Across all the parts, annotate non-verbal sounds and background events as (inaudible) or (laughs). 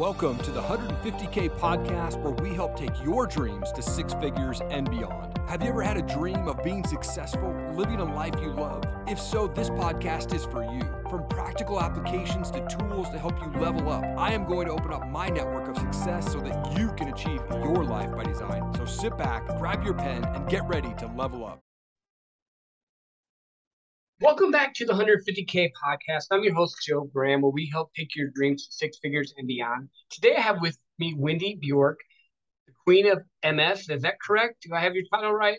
Welcome to the 150K podcast where we help take your dreams to six figures and beyond. Have you ever had a dream of being successful, living a life you love? If so, this podcast is for you. From practical applications to tools to help you level up, I am going to open up my network of success so that you can achieve your life by design. So sit back, grab your pen, and get ready to level up. Welcome back to the 150K podcast. I'm your host, Joe Graham, where we help take your dreams to six figures and beyond. Today I have with me Wendy Bjork, the queen of MS. Is that correct? Do I have your title right?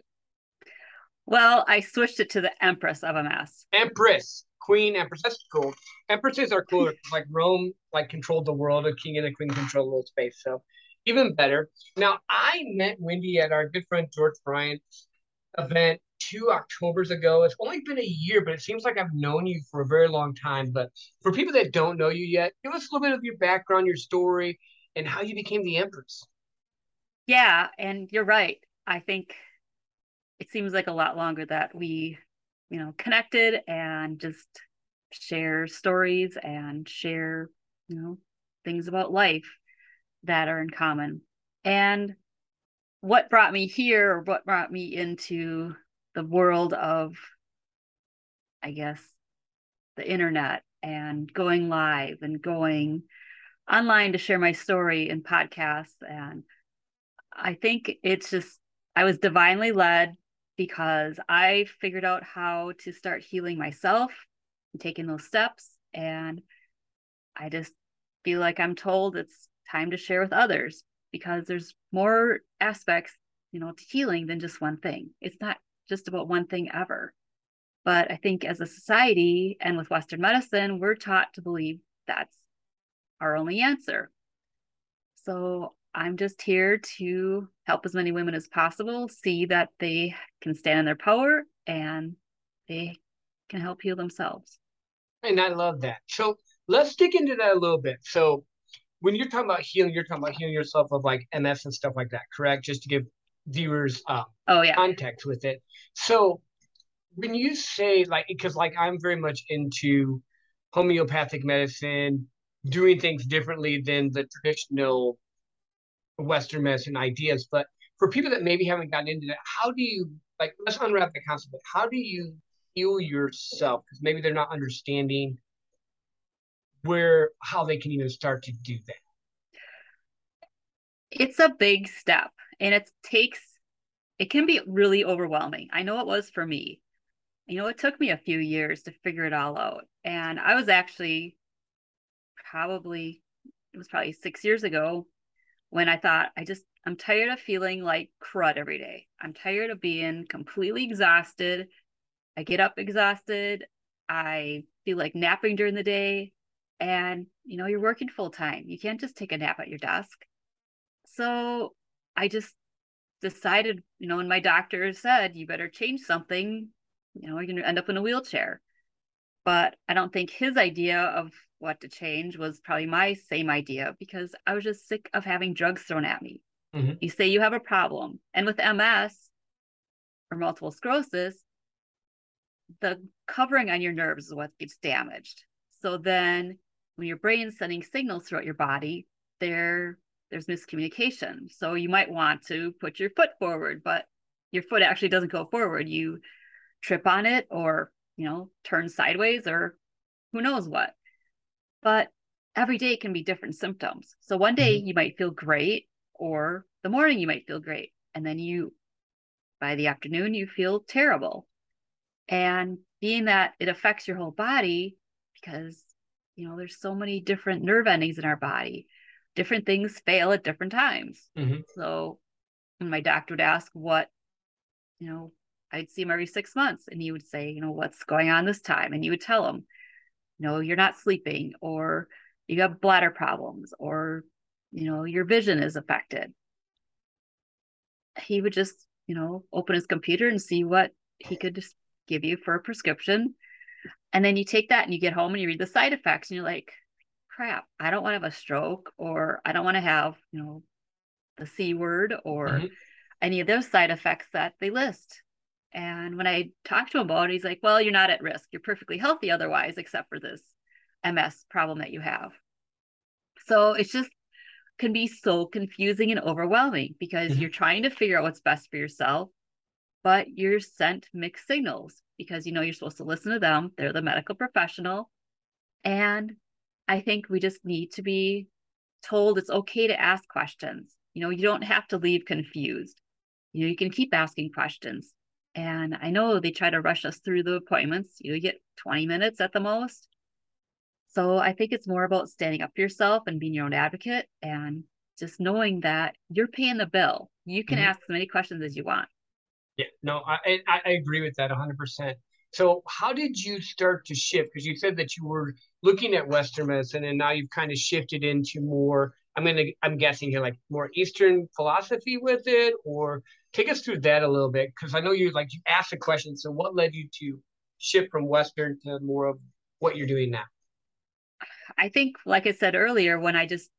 Well, I switched it to the Empress of MS. Empress, Queen Empress. That's cool. Empresses are cool. like Rome, like controlled the world. A king and a queen control the world space. So even better. Now I met Wendy at our good friend George Bryant's event two Octobers ago. It's only been a year, but it seems like I've known you for a very long time. But for people that don't know you yet, give us a little bit of your background, your story, and how you became the Empress. Yeah, and you're right. I think it seems like a lot longer that we, you know, connected and just share stories and share, you know, things about life that are in common. And what brought me here or what brought me into the world of i guess the internet and going live and going online to share my story in podcasts. And i think it's just i was divinely led because i figured out how to start healing myself and taking those steps. And i just feel like i'm told it's time to share with others because there's more aspects you know to healing than just one thing it's not just about one thing ever. But I think as a society and with Western medicine, we're taught to believe that's our only answer. So I'm just here to help as many women as possible see that they can stand in their power and they can help heal themselves. And I love that. So let's dig into that a little bit. So when you're talking about healing, you're talking about healing yourself of like MS and stuff like that, correct? Just to give viewers uh, oh yeah. context with it. So when you say like because like i'm very much into homeopathic medicine doing things differently than the traditional western medicine ideas but for people that maybe haven't gotten into that how do you like let's unwrap the concept how do you heal yourself? Because maybe they're not understanding where how they can even start to do that. It's a big step and it takes it can be really overwhelming. I know it was for me. You know it took me a few years to figure it all out and i was actually probably it was probably six years ago when i thought i just i'm tired of feeling like crud every day. I'm tired of being completely exhausted. I get up exhausted. I feel like napping during the day and you know you're working full time you can't just take a nap at your desk so I just decided, you know, when my doctor said, you better change something, you know, you're going to end up in a wheelchair. But I don't think his idea of what to change was probably my same idea because I was just sick of having drugs thrown at me. Mm-hmm. You say you have a problem. And with MS or multiple sclerosis, the covering on your nerves is what gets damaged. So then when your brain's sending signals throughout your body, they're there's miscommunication. So you might want to put your foot forward, but your foot actually doesn't go forward. You trip on it or, you know, turn sideways or who knows what. But every day can be different symptoms. So one day mm-hmm. you might feel great or the morning you might feel great and then you by the afternoon you feel terrible. And being that it affects your whole body because you know there's so many different nerve endings in our body different things fail at different times. Mm-hmm. So my doctor would ask what, you know, I'd see him every six months and he would say, you know, what's going on this time? And you would tell him, no, you're not sleeping or you have bladder problems or, you know, your vision is affected. He would just, you know, open his computer and see what he could just give you for a prescription. And then you take that and you get home and you read the side effects and you're like, crap, I don't want to have a stroke or I don't want to have, you know, the C word or mm-hmm. any of those side effects that they list. And when I talked to him about it, he's like, well, you're not at risk. You're perfectly healthy otherwise, except for this MS problem that you have. So it's just can be so confusing and overwhelming because Mhm. you're trying to figure out what's best for yourself, but you're sent mixed signals because you know you're supposed to listen to them. They're the medical professional. And I think we just need to be told it's okay to ask questions. You know, you don't have to leave confused. You know, you can keep asking questions. And I know they try to rush us through the appointments. You, know, you get 20 minutes at the most. So I think it's more about standing up for yourself and being your own advocate and just knowing that you're paying the bill. You can Mhm. ask as many questions as you want. Yeah, no, I I, agree with that 100%. So, how did you start to shift? Because you said that you were looking at Western medicine, and now you've kind of shifted into more. I'm gonna, I'm guessing here, like more Eastern philosophy with it, or take us through that a little bit. Because I know you like you asked a question. So, what led you to shift from Western to more of what you're doing now? I think, like I said earlier, when I just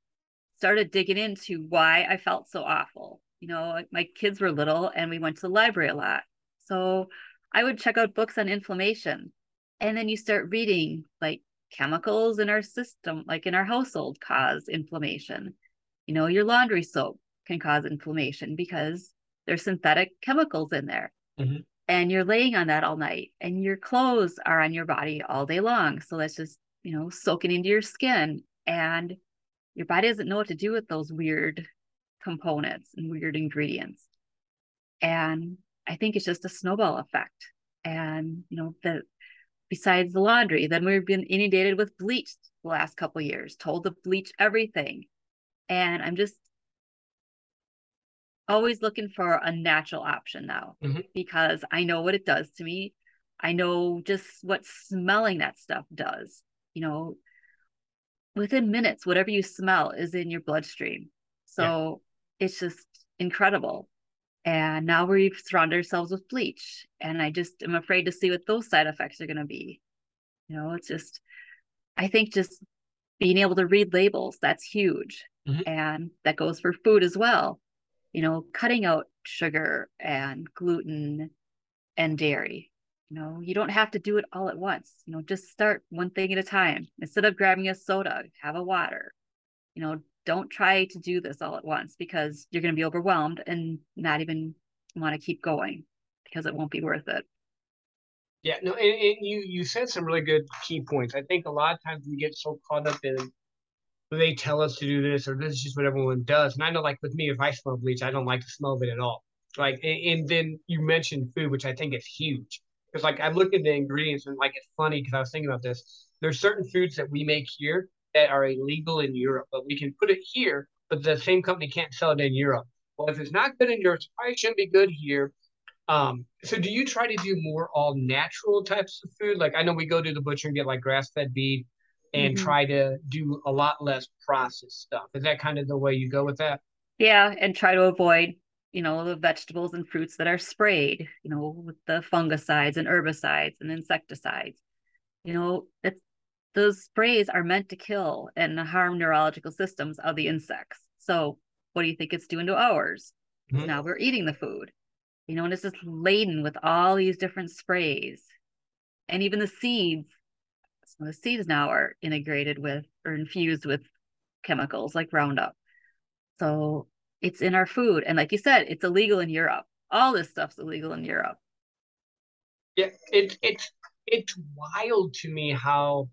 started digging into why I felt so awful, you know, my kids were little and we went to the library a lot. So I would check out books on inflammation. And then you start reading like chemicals in our system, like in our household, cause inflammation. You know, your laundry soap can cause inflammation because there's synthetic chemicals in there. Mhm. And you're laying on that all night, and your clothes are on your body all day long. So that's just, you know, soaking into your skin. And your body doesn't know what to do with those weird components and weird ingredients. And I think it's just a snowball effect. And, you know, the besides the laundry, then we've been inundated with bleach the last couple years, told to bleach everything. And I'm just always looking for a natural option now Mhm. because I know what it does to me. I know just what smelling that stuff does. You know, within minutes, whatever you smell is in your bloodstream. So it's just incredible. And now we've surrounded ourselves with bleach. And I just am afraid to see what those side effects are going to be. You know, it's just, I think just being able to read labels, that's huge. Mhm. And that goes for food as well. You know, cutting out sugar and gluten and dairy. You know, you don't have to do it all at once. You know, just start one thing at a time. Instead of grabbing a soda, have a water. You know, don't try to do this all at once because you're going to be overwhelmed and not even want to keep going because it won't be worth it. Yeah, no, and, and you you said some really good key points. I think a lot of times we get so caught up in they tell us to do this or this is just what everyone does. And I know, like with me, if I smell bleach, I don't like the smell of it at all. Like, and, and then you mentioned food, which I think is huge because like I look at the ingredients and like it's funny because I was thinking about this. There's certain foods that we make here that are illegal in Europe, but we can put it here, but the same company can't sell it in Europe. Well, if it's not good in Europe, it probably shouldn't be good here. Um, so do you try to do more all natural types of food? Like I know we go to the butcher and get like grass fed beef and Mhm. try to do a lot less processed stuff. Is that kind of the way you go with that? Yeah, and try to avoid, you know, the vegetables and fruits that are sprayed, you know, with the fungicides and herbicides and insecticides. You know, it's those sprays are meant to kill and harm neurological systems of the insects. So what do you think it's doing to ours? Mhm. Now we're eating the food. You know, and it's just laden with all these different sprays. And even the seeds. Some of the seeds now are integrated with or infused with chemicals like Roundup. So it's in our food. And like you said, it's illegal in Europe. All this stuff's illegal in Europe. Yeah, it's it's it's wild to me how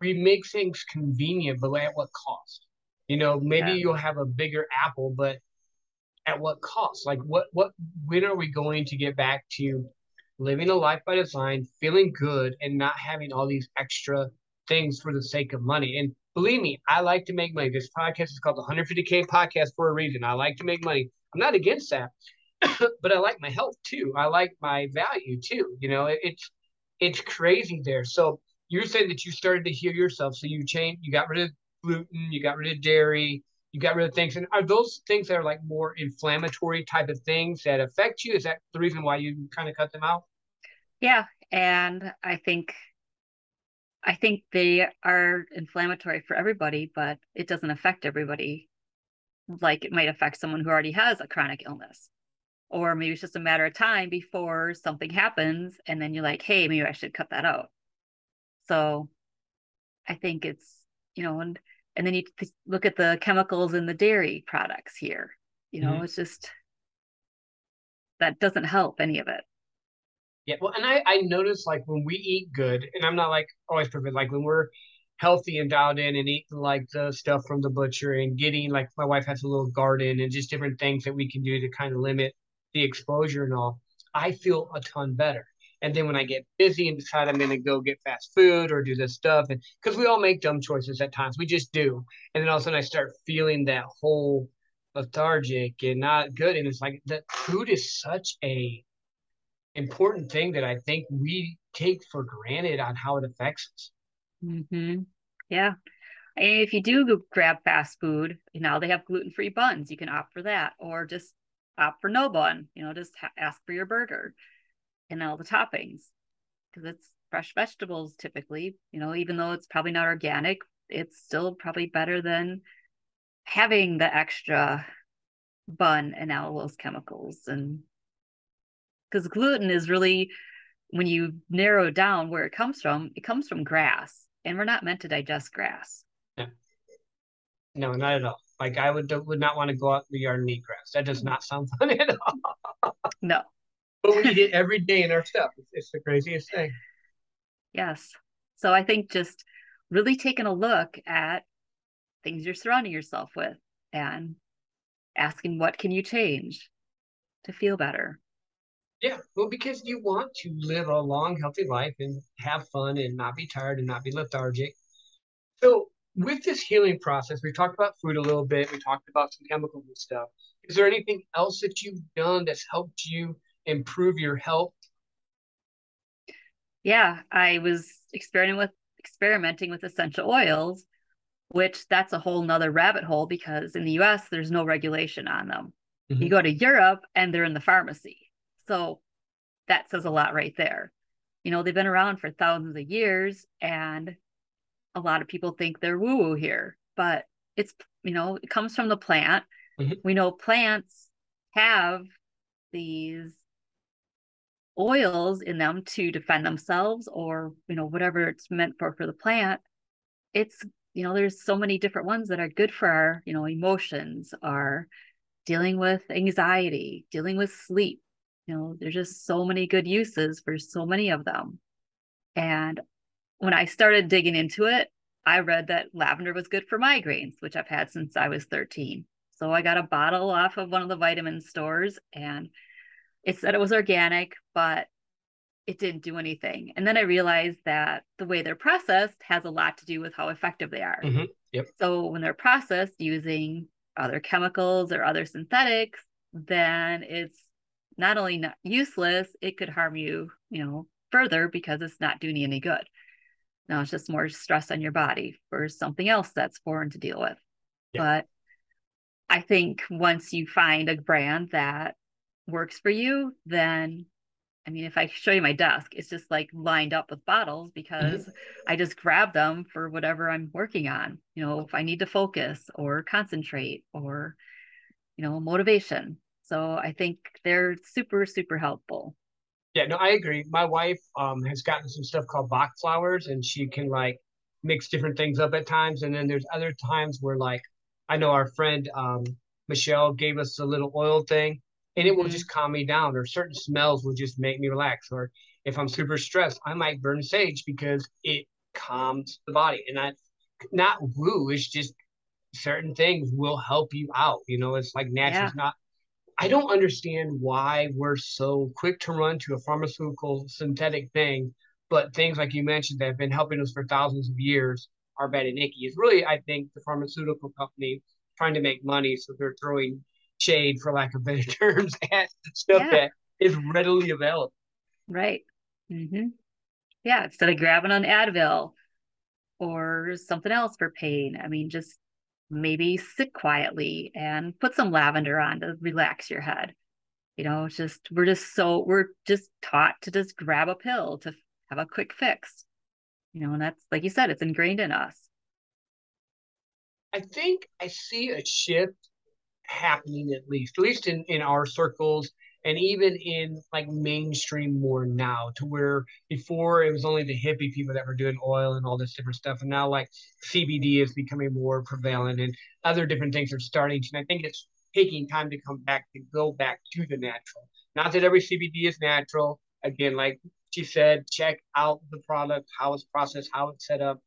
we make things convenient, but at what cost? You know, maybe Yeah. you'll have a bigger apple, but at what cost? Like what what when are we going to get back to living a life by design, feeling good, and not having all these extra things for the sake of money? And believe me, I like to make money. This podcast is called the 150K podcast for a reason. I like to make money. I'm not against that, (coughs) but I like my health too. I like my value too. You know, it, it's it's crazy there. So you're saying that you started to heal yourself. So you changed, you got rid of gluten, you got rid of dairy, you got rid of things. And are those things that are like more inflammatory type of things that affect you? Is that the reason why you kind of cut them out? Yeah. And I think I think they are inflammatory for everybody, but it doesn't affect everybody like it might affect someone who already has a chronic illness. Or maybe it's just a matter of time before something happens and then you're like, hey, maybe I should cut that out. So I think it's, you know, and And then you look at the chemicals in the dairy products here. You know, mm-hmm. it's just that doesn't help any of it. Yeah, well, and I I notice like when we eat good, and I'm not like always perfect. Like when we're healthy and dialed in and eating like the stuff from the butcher and getting like my wife has a little garden and just different things that we can do to kind of limit the exposure and all. I feel a ton better. And then when I get busy and decide I'm going to go get fast food or do this stuff, and because we all make dumb choices at times, we just do. And then all of a sudden I start feeling that whole lethargic and not good. And it's like that food is such a important thing that I think we take for granted on how it affects us. Mm-hmm. Yeah. If you do grab fast food, you know, they have gluten free buns. You can opt for that or just opt for no bun, you know, just ha- ask for your burger and all the toppings because it's fresh vegetables typically, you know, even though it's probably not organic, it's still probably better than having the extra bun and all those chemicals and because gluten is really when you narrow down where it comes from it comes from grass and we're not meant to digest grass. Yeah. no not at all. Like i would would not want to go out in the yard and eat grass. That does not (laughs) sound fun at all. No but we it every day in our stuff it's, it's the craziest thing. Yes. So i think just really taking a look at things you're surrounding yourself with and asking what can you change to feel better? Yeah. Well because you want to live a long healthy life and have fun and not be tired and not be lethargic. So with this healing process we talked about food a little bit. We talked about some chemicals and stuff. Is there anything else that you've done that's helped you improve your health yeah i was experimenting with experimenting with essential oils which that's a whole nother rabbit hole because in the US, there's no regulation on them. Mm-hmm. You go to Europe and they're in the pharmacy. So that says a lot right there. You know, they've been around for thousands of years and a lot of people think they're woo woo here, but it's, you know, it comes from the plant. Mm-hmm. We know plants have these oils in them to defend themselves or, you know, whatever it's meant for for the plant. It's you know there's so many different ones that are good for our you know emotions our dealing with anxiety dealing with sleep you know there's just so many good uses for so many of them and when i started digging into it i read that lavender was good for migraines which i've had since i was 13 so i got a bottle off of one of the vitamin stores and it said it was organic but it didn't do anything. And then I realized that the way they're processed has a lot to do with how effective they are. Mm-hmm. Yep. So when they're processed using other chemicals or other synthetics, then it's not only not useless, it could harm you, you know, further because it's not doing you any good. Now it's just more stress on your body for something else that's foreign to deal with. Yep. But I think once you find a brand that works for you, then I mean, if I show you my desk, it's just like lined up with bottles because mm-hmm. I just grab them for whatever I'm working on. You know, if I need to focus or concentrate or, you know, motivation. So I think they're super, super helpful. Yeah, no, I agree. My wife um, has gotten some stuff called Bach flowers, and she can like mix different things up at times. And then there's other times where, like, I know our friend um, Michelle gave us a little oil thing and it will mm-hmm. just calm me down or certain smells will just make me relax or if i'm super stressed i might burn sage because it calms the body and i not woo it's just certain things will help you out you know it's like nature's yeah. not i don't understand why we're so quick to run to a pharmaceutical synthetic thing but things like you mentioned that have been helping us for thousands of years are bad and icky is really i think the pharmaceutical company trying to make money so they're throwing shade, for lack of better (laughs) terms, at stuff yeah. that is readily available. Right. Mm-hmm. Yeah. Instead of grabbing an Advil or something else for pain, I mean, just maybe sit quietly and put some lavender on to relax your head. You know, just we're just so we're just taught to just grab a pill to have a quick fix. You know, and that's like you said, it's ingrained in us. I think I see a shift happening at least, at least in, in our circles and even in like mainstream more now to where before it was only the hippie people that were doing oil and all this different stuff. And now like cbd is becoming more prevalent and other different things are starting to and i think it's taking time to come back to go back to the natural. Not that every cbd is natural. Again like she said check out the product how it's processed how it's set up.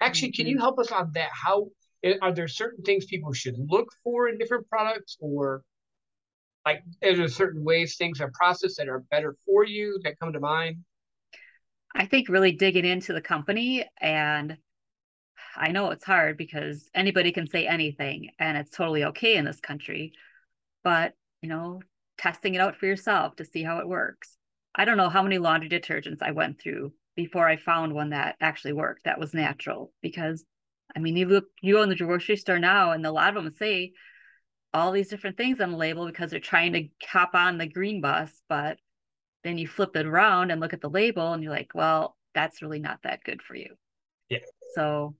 Actually mm-hmm. can you help us on that? How are there certain things people should look for in different products or like are there certain ways things are processed that are better for you that come to mind? I think really digging into the company and i know it's hard because anybody can say anything and it's totally okay in this country but you know testing it out for yourself to see how it works. I don't know how many laundry detergents i went through before i found one that actually worked that was natural because i mean you look you go in the grocery store now and a lot of them say all these different things on the label because they're trying to hop on the green bus, but then you flip it around and look at the label and you're like, well, that's really not that good for you. Yeah. So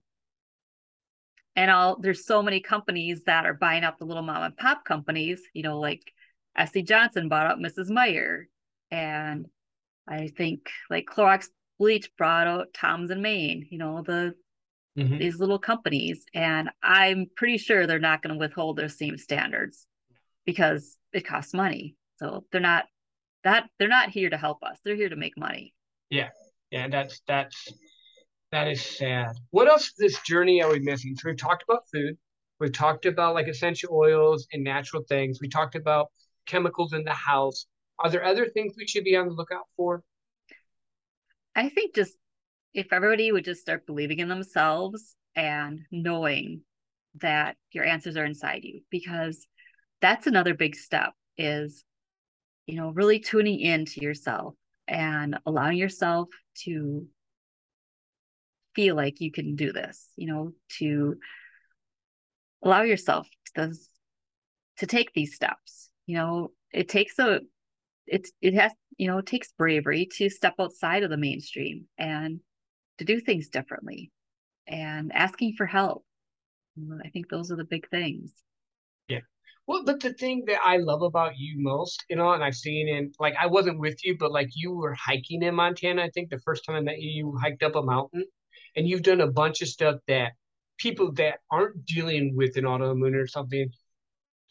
and all there's so many companies that are buying up the little mom and pop companies, you know, like SC Johnson bought up Mrs. Meyer. And I think like Clorox Bleach brought out Tom's and Maine, you know, the mm-hmm. these little companies. And I'm pretty sure they're not going to withhold their same standards because it costs money. So they're not that they're not here to help us. They're here to make money. Yeah. Yeah, that's that's that is sad. What else this journey are we missing? So we've talked about food. We've talked about like essential oils and natural things. We talked about chemicals in the house. Are there other things we should be on the lookout for? I think just if everybody would just start believing in themselves and knowing that your answers are inside you because that's another big step is you know really tuning in to yourself and allowing yourself to feel like you can do this you know to allow yourself to, to take these steps. You know it takes a it's it has you know it takes bravery to step outside of the mainstream and to do things differently and asking for help. Mm, I think those are the big things. Yeah. Well, but the thing that I love about you most, you know, and I've seen in like I wasn't with you, but like you were hiking in Montana. I think the first time I met you, you hiked up a mountain, and you've done a bunch of stuff that people that aren't dealing with an autoimmune or something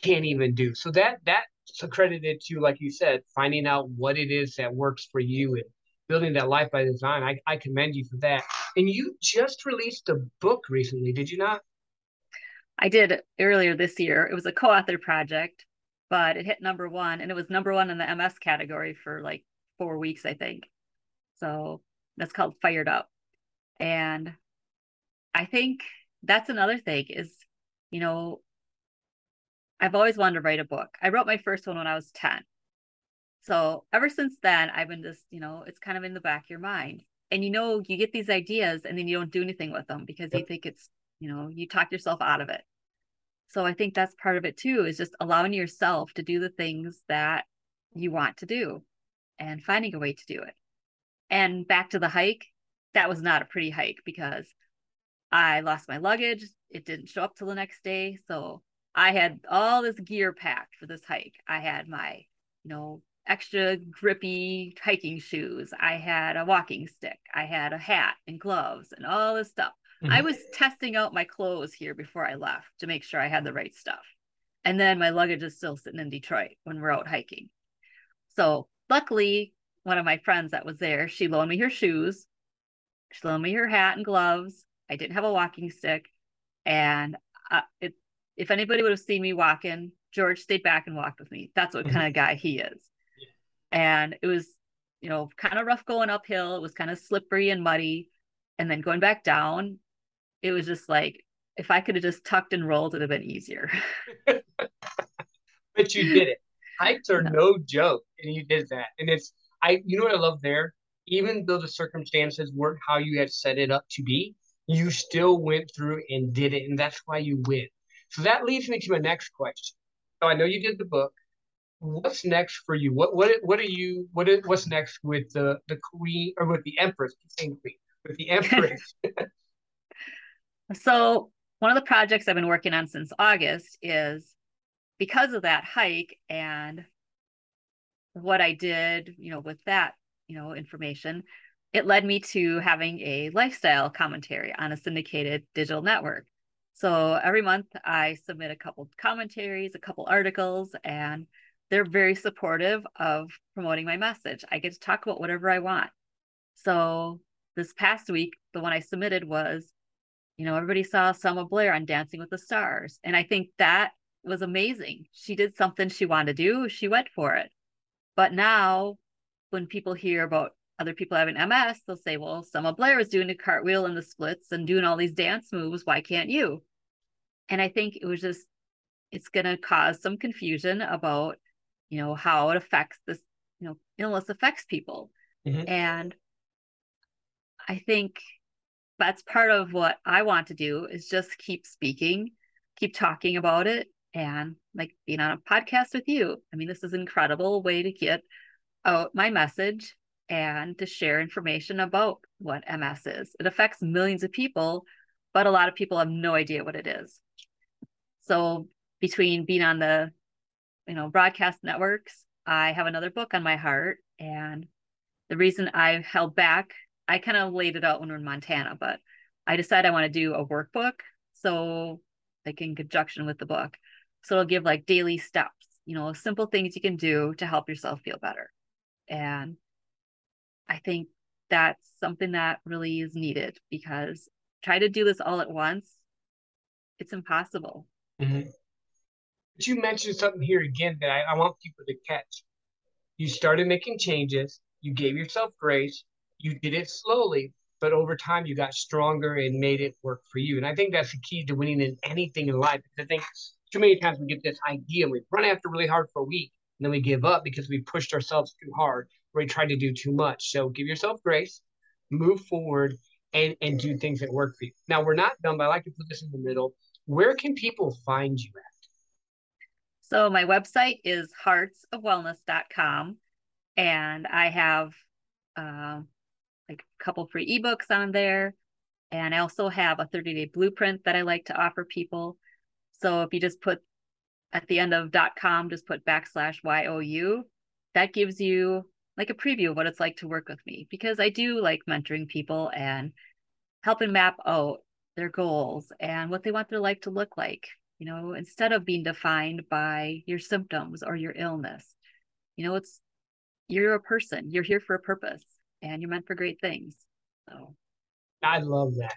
can't even do. So that that's accredited to, like you said, finding out what it is that works for you and building that life by design. I, I commend you for that. And you just released a book recently, did you not? I did earlier this year. It was a co-author project, but it hit number one, and it was number one in the MS category for like four weeks, I think. So that's called Fired Up. And I think that's another thing is, you know, I've always wanted to write a book. I wrote my first one when I was 10. So ever since then, I've been just, you know, it's kind of in the back of your mind. And you know, you get these ideas and then you don't do anything with them because you think it's, you know, you talk yourself out of it. So I think that's part of it too, is just allowing yourself to do the things that you want to do and finding a way to do it. And back to the hike, that was not a pretty hike because I lost my luggage. It didn't show up till the next day. So I had all this gear packed for this hike. I had my, you know, extra grippy hiking shoes. I had a walking stick. I had a hat and gloves and all this stuff. Mm-hmm. I was testing out my clothes here before I left to make sure I had the right stuff. And then my luggage is still sitting in Detroit when we're out hiking. So luckily, one of my friends that was there, she loaned me her shoes. She loaned me her hat and gloves. I didn't have a walking stick. And uh, it, if anybody would have seen me walking, George stayed back and walked with me. That's what mm-hmm. kind of guy he is and it was you know kind of rough going uphill. It was kind of slippery and muddy. And then going back down it was just like if i could have just tucked and rolled it'd have been easier. (laughs) But you did it. Hikes are (laughs) no. no joke and you did that. And it's i you know what i love there? Even though the circumstances weren't how you had set it up to be you still went through and did it and that's why you win. So that leads me to my next question. So i know you did the book what's next for you? What what what are you what is what's next with the the queen or with the empress? Queen with the empress. (laughs) so one of the projects I've been working on since August is because of that hike and what I did, you know, with that, you know, information, it led me to having a lifestyle commentary on a syndicated digital network. So every month I submit a couple commentaries, a couple articles, and they're very supportive of promoting my message. I get to talk about whatever I want. So this past week, the one I submitted was, you know, everybody saw Selma Blair on Dancing with the Stars. And I think that was amazing. She did something she wanted to do, she went for it. But now, when people hear about other people having MS, they'll say, well, Selma Blair is doing a cartwheel and the splits and doing all these dance moves. Why can't you? And I think it was just, it's going to cause some confusion about, you know, how it affects this, you know, illness affects people. Mm-hmm. And I think that's part of what I want to do is just keep speaking, keep talking about it, and like being on a podcast with you. I mean, this is an incredible way to get out my message and to share information about what MS is. It affects millions of people, but a lot of people have no idea what it is. So between being on the, you know, broadcast networks, I have another book on my heart. And the reason I held back, I kind of laid it out when we are in Montana, but I decided I want to do a workbook. So like in conjunction with the book. So it'll give like daily steps, you know, simple things you can do to help yourself feel better. And I think that's something that really is needed because try to do this all at once, it's impossible. Mm-hmm. But you mentioned something here again that I, I want people to catch. You started making changes, you gave yourself grace, you did it slowly, but over time you got stronger and made it work for you. And I think that's the key to winning in anything in life. Because I think too many times we get this idea and we run after really hard for a week and then we give up because we pushed ourselves too hard or we tried to do too much. So give yourself grace, move forward, and and do things that work for you. Now we're not done, but I like to put this in the middle. Where can people find you at? So my website is heartsofwellness.com and I have uh, like a couple free ebooks on there. And I also have a 30 day blueprint that I like to offer people. So if you just put at the end of .com, just put backslash YOU, that gives you like a preview of what it's like to work with me because I do like mentoring people and helping map out their goals and what they want their life to look like, you know, instead of being defined by your symptoms or your illness. You know, it's you're a person, you're here for a purpose and you're meant for great things. So I love that.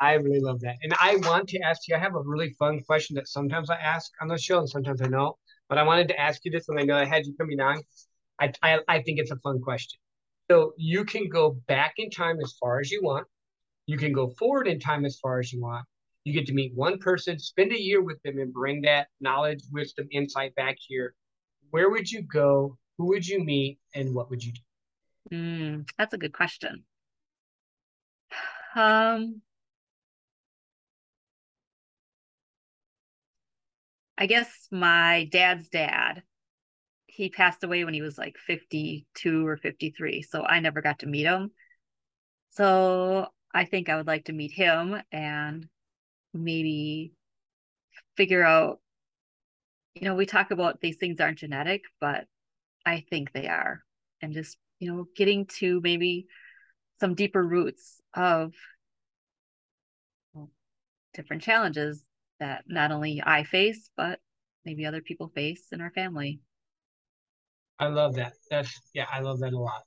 I really love that. And I want to ask you, I have a really fun question that sometimes I ask on the show and sometimes I don't. But I wanted to ask you this when I know I had you coming on. I, I, I think it's a fun question. So you can go back in time as far as you want. You can go forward in time as far as you want. You get to meet one person, spend a year with them, and bring that knowledge, wisdom, insight back here. Where would you go? Who would you meet? And what would you do? Mm, that's a good question. Um, I guess my dad's dad, he passed away when he was like 52 or 53. So I never got to meet him. So I think I would like to meet him and maybe figure out, you know, we talk about these things aren't genetic, but I think they are. And just, you know, getting to maybe some deeper roots of different challenges that not only I face, but maybe other people face in our family. I love that. That's yeah, I love that a lot.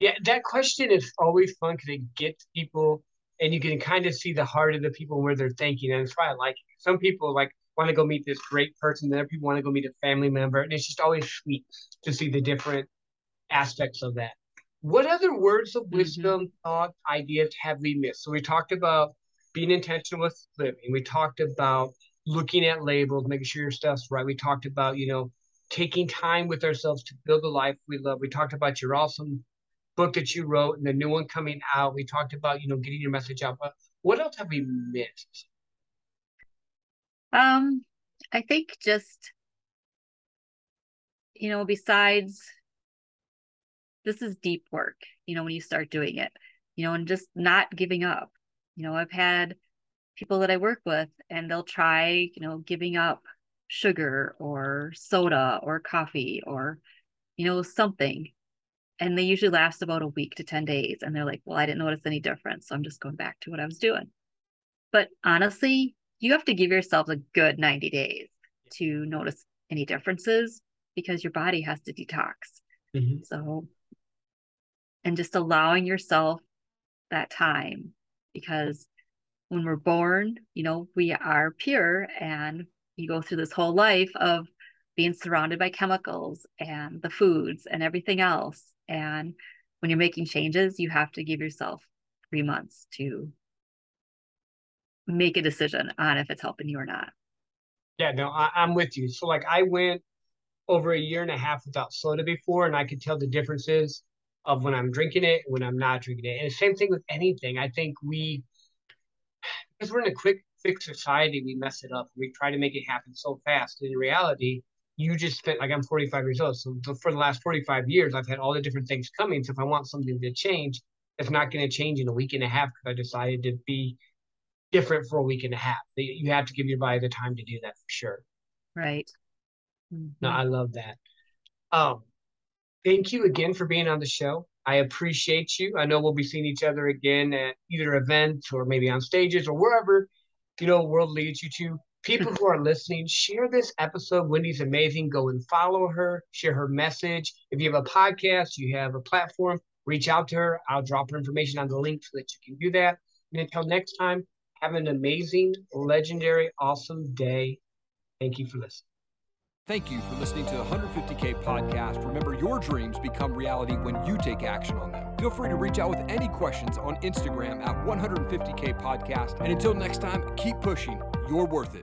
Yeah, that question is always fun because it gets people, and you can kind of see the heart of the people where they're thinking, and that's why I like it. Some people like want to go meet this great person, and other people want to go meet a family member, and it's just always sweet to see the different aspects of that. What other words of mm-hmm. wisdom, mm-hmm. thoughts, ideas have we missed? So we talked about being intentional with living. We talked about looking at labels, making sure your stuff's right. We talked about, you know, taking time with ourselves to build the life we love. We talked about your awesome book that you wrote and the new one coming out. We talked about, you know, getting your message out. But what else have we missed? Um, I think just, you know, besides this is deep work, you know, when you start doing it, you know, and just not giving up. You know, I've had people that I work with and they'll try, you know, giving up sugar or soda or coffee or, you know, something. And they usually last about a week to 10 days. And they're like, well, I didn't notice any difference. So I'm just going back to what I was doing. But honestly, you have to give yourself a good 90 days to notice any differences because your body has to detox. Mm-hmm. So, and just allowing yourself that time because when we're born, you know, we are pure and you go through this whole life of being surrounded by chemicals and the foods and everything else. And when you're making changes, you have to give yourself three months to make a decision on if it's helping you or not. Yeah, no, I, I'm with you. So, like, I went over a year and a half without soda before, and I could tell the differences of when I'm drinking it, when I'm not drinking it. And the same thing with anything. I think we, because we're in a quick fix society, we mess it up. We try to make it happen so fast. In reality, you just spent like I'm 45 years old. So for the last 45 years, I've had all the different things coming. So if I want something to change, it's not going to change in a week and a half because I decided to be different for a week and a half. You have to give your body the time to do that for sure. Right. Mm-hmm. No, I love that. Um, thank you again for being on the show. I appreciate you. I know we'll be seeing each other again at either events or maybe on stages or wherever you know world leads you to. People who are listening, share this episode. Wendy's amazing. Go and follow her. Share her message. If you have a podcast, you have a platform, reach out to her. I'll drop her information on the link so that you can do that. And until next time, have an amazing, legendary, awesome day. Thank you for listening. Thank you for listening to the 150K podcast. Remember, your dreams become reality when you take action on them. Feel free to reach out with any questions on Instagram at 150K podcast. And until next time, keep pushing. You're worth it.